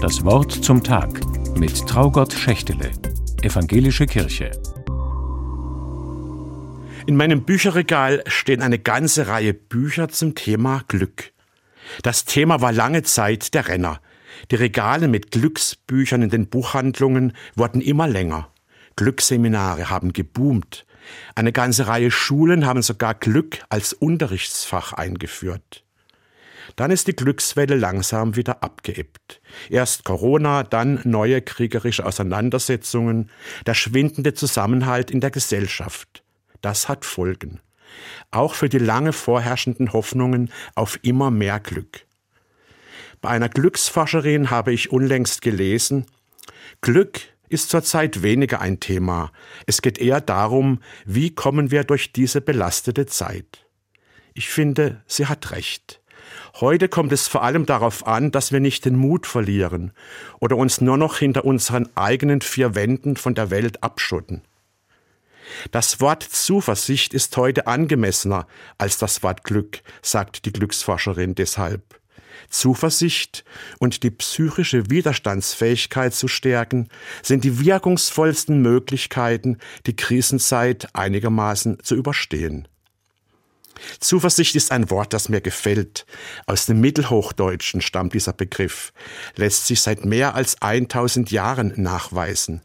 Das Wort zum Tag mit Traugott Schächtele, Evangelische Kirche. In meinem Bücherregal stehen eine ganze Reihe Bücher zum Thema Glück. Das Thema war lange Zeit der Renner. Die Regale mit Glücksbüchern in den Buchhandlungen wurden immer länger. Glücksseminare haben geboomt. Eine ganze Reihe Schulen haben sogar Glück als Unterrichtsfach eingeführt. Dann ist die Glückswelle langsam wieder abgeebbt. Erst Corona, dann neue kriegerische Auseinandersetzungen, der schwindende Zusammenhalt in der Gesellschaft. Das hat Folgen. Auch für die lange vorherrschenden Hoffnungen auf immer mehr Glück. Bei einer Glücksforscherin habe ich unlängst gelesen, Glück ist zurzeit weniger ein Thema. Es geht eher darum, wie kommen wir durch diese belastete Zeit. Ich finde, sie hat recht. Heute kommt es vor allem darauf an, dass wir nicht den Mut verlieren oder uns nur noch hinter unseren eigenen vier Wänden von der Welt abschotten. Das Wort Zuversicht ist heute angemessener als das Wort Glück, sagt die Glücksforscherin deshalb. Zuversicht und die psychische Widerstandsfähigkeit zu stärken, sind die wirkungsvollsten Möglichkeiten, die Krisenzeit einigermaßen zu überstehen. Zuversicht ist ein Wort, das mir gefällt. Aus dem Mittelhochdeutschen stammt dieser Begriff, lässt sich seit mehr als 1000 Jahren nachweisen.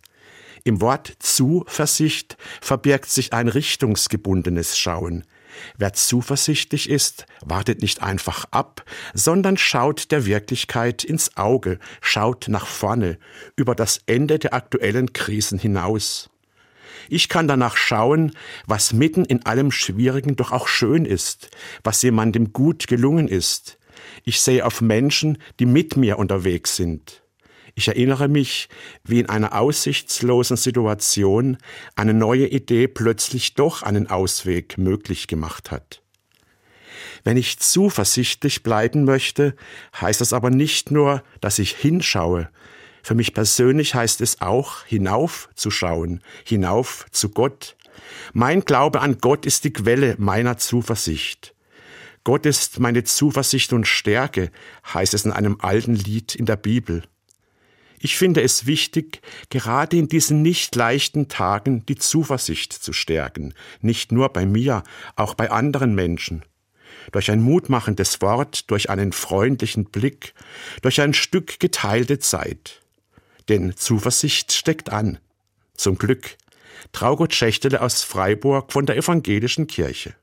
Im Wort Zuversicht verbirgt sich ein richtungsgebundenes Schauen. Wer zuversichtlich ist, wartet nicht einfach ab, sondern schaut der Wirklichkeit ins Auge, schaut nach vorne, über das Ende der aktuellen Krisen hinaus. Ich kann danach schauen, was mitten in allem Schwierigen doch auch schön ist, was jemandem gut gelungen ist. Ich sehe auf Menschen, die mit mir unterwegs sind. Ich erinnere mich, wie in einer aussichtslosen Situation eine neue Idee plötzlich doch einen Ausweg möglich gemacht hat. Wenn ich zuversichtlich bleiben möchte, heißt das aber nicht nur, dass ich hinschaue. Für mich persönlich heißt es auch, hinaufzuschauen, hinauf zu Gott. Mein Glaube an Gott ist die Quelle meiner Zuversicht. Gott ist meine Zuversicht und Stärke, heißt es in einem alten Lied in der Bibel. Ich finde es wichtig, gerade in diesen nicht leichten Tagen die Zuversicht zu stärken, nicht nur bei mir, auch bei anderen Menschen. Durch ein mutmachendes Wort, durch einen freundlichen Blick, durch ein Stück geteilte Zeit. Denn Zuversicht steckt an. Zum Glück. Traugott Schächtele aus Freiburg von der Evangelischen Kirche.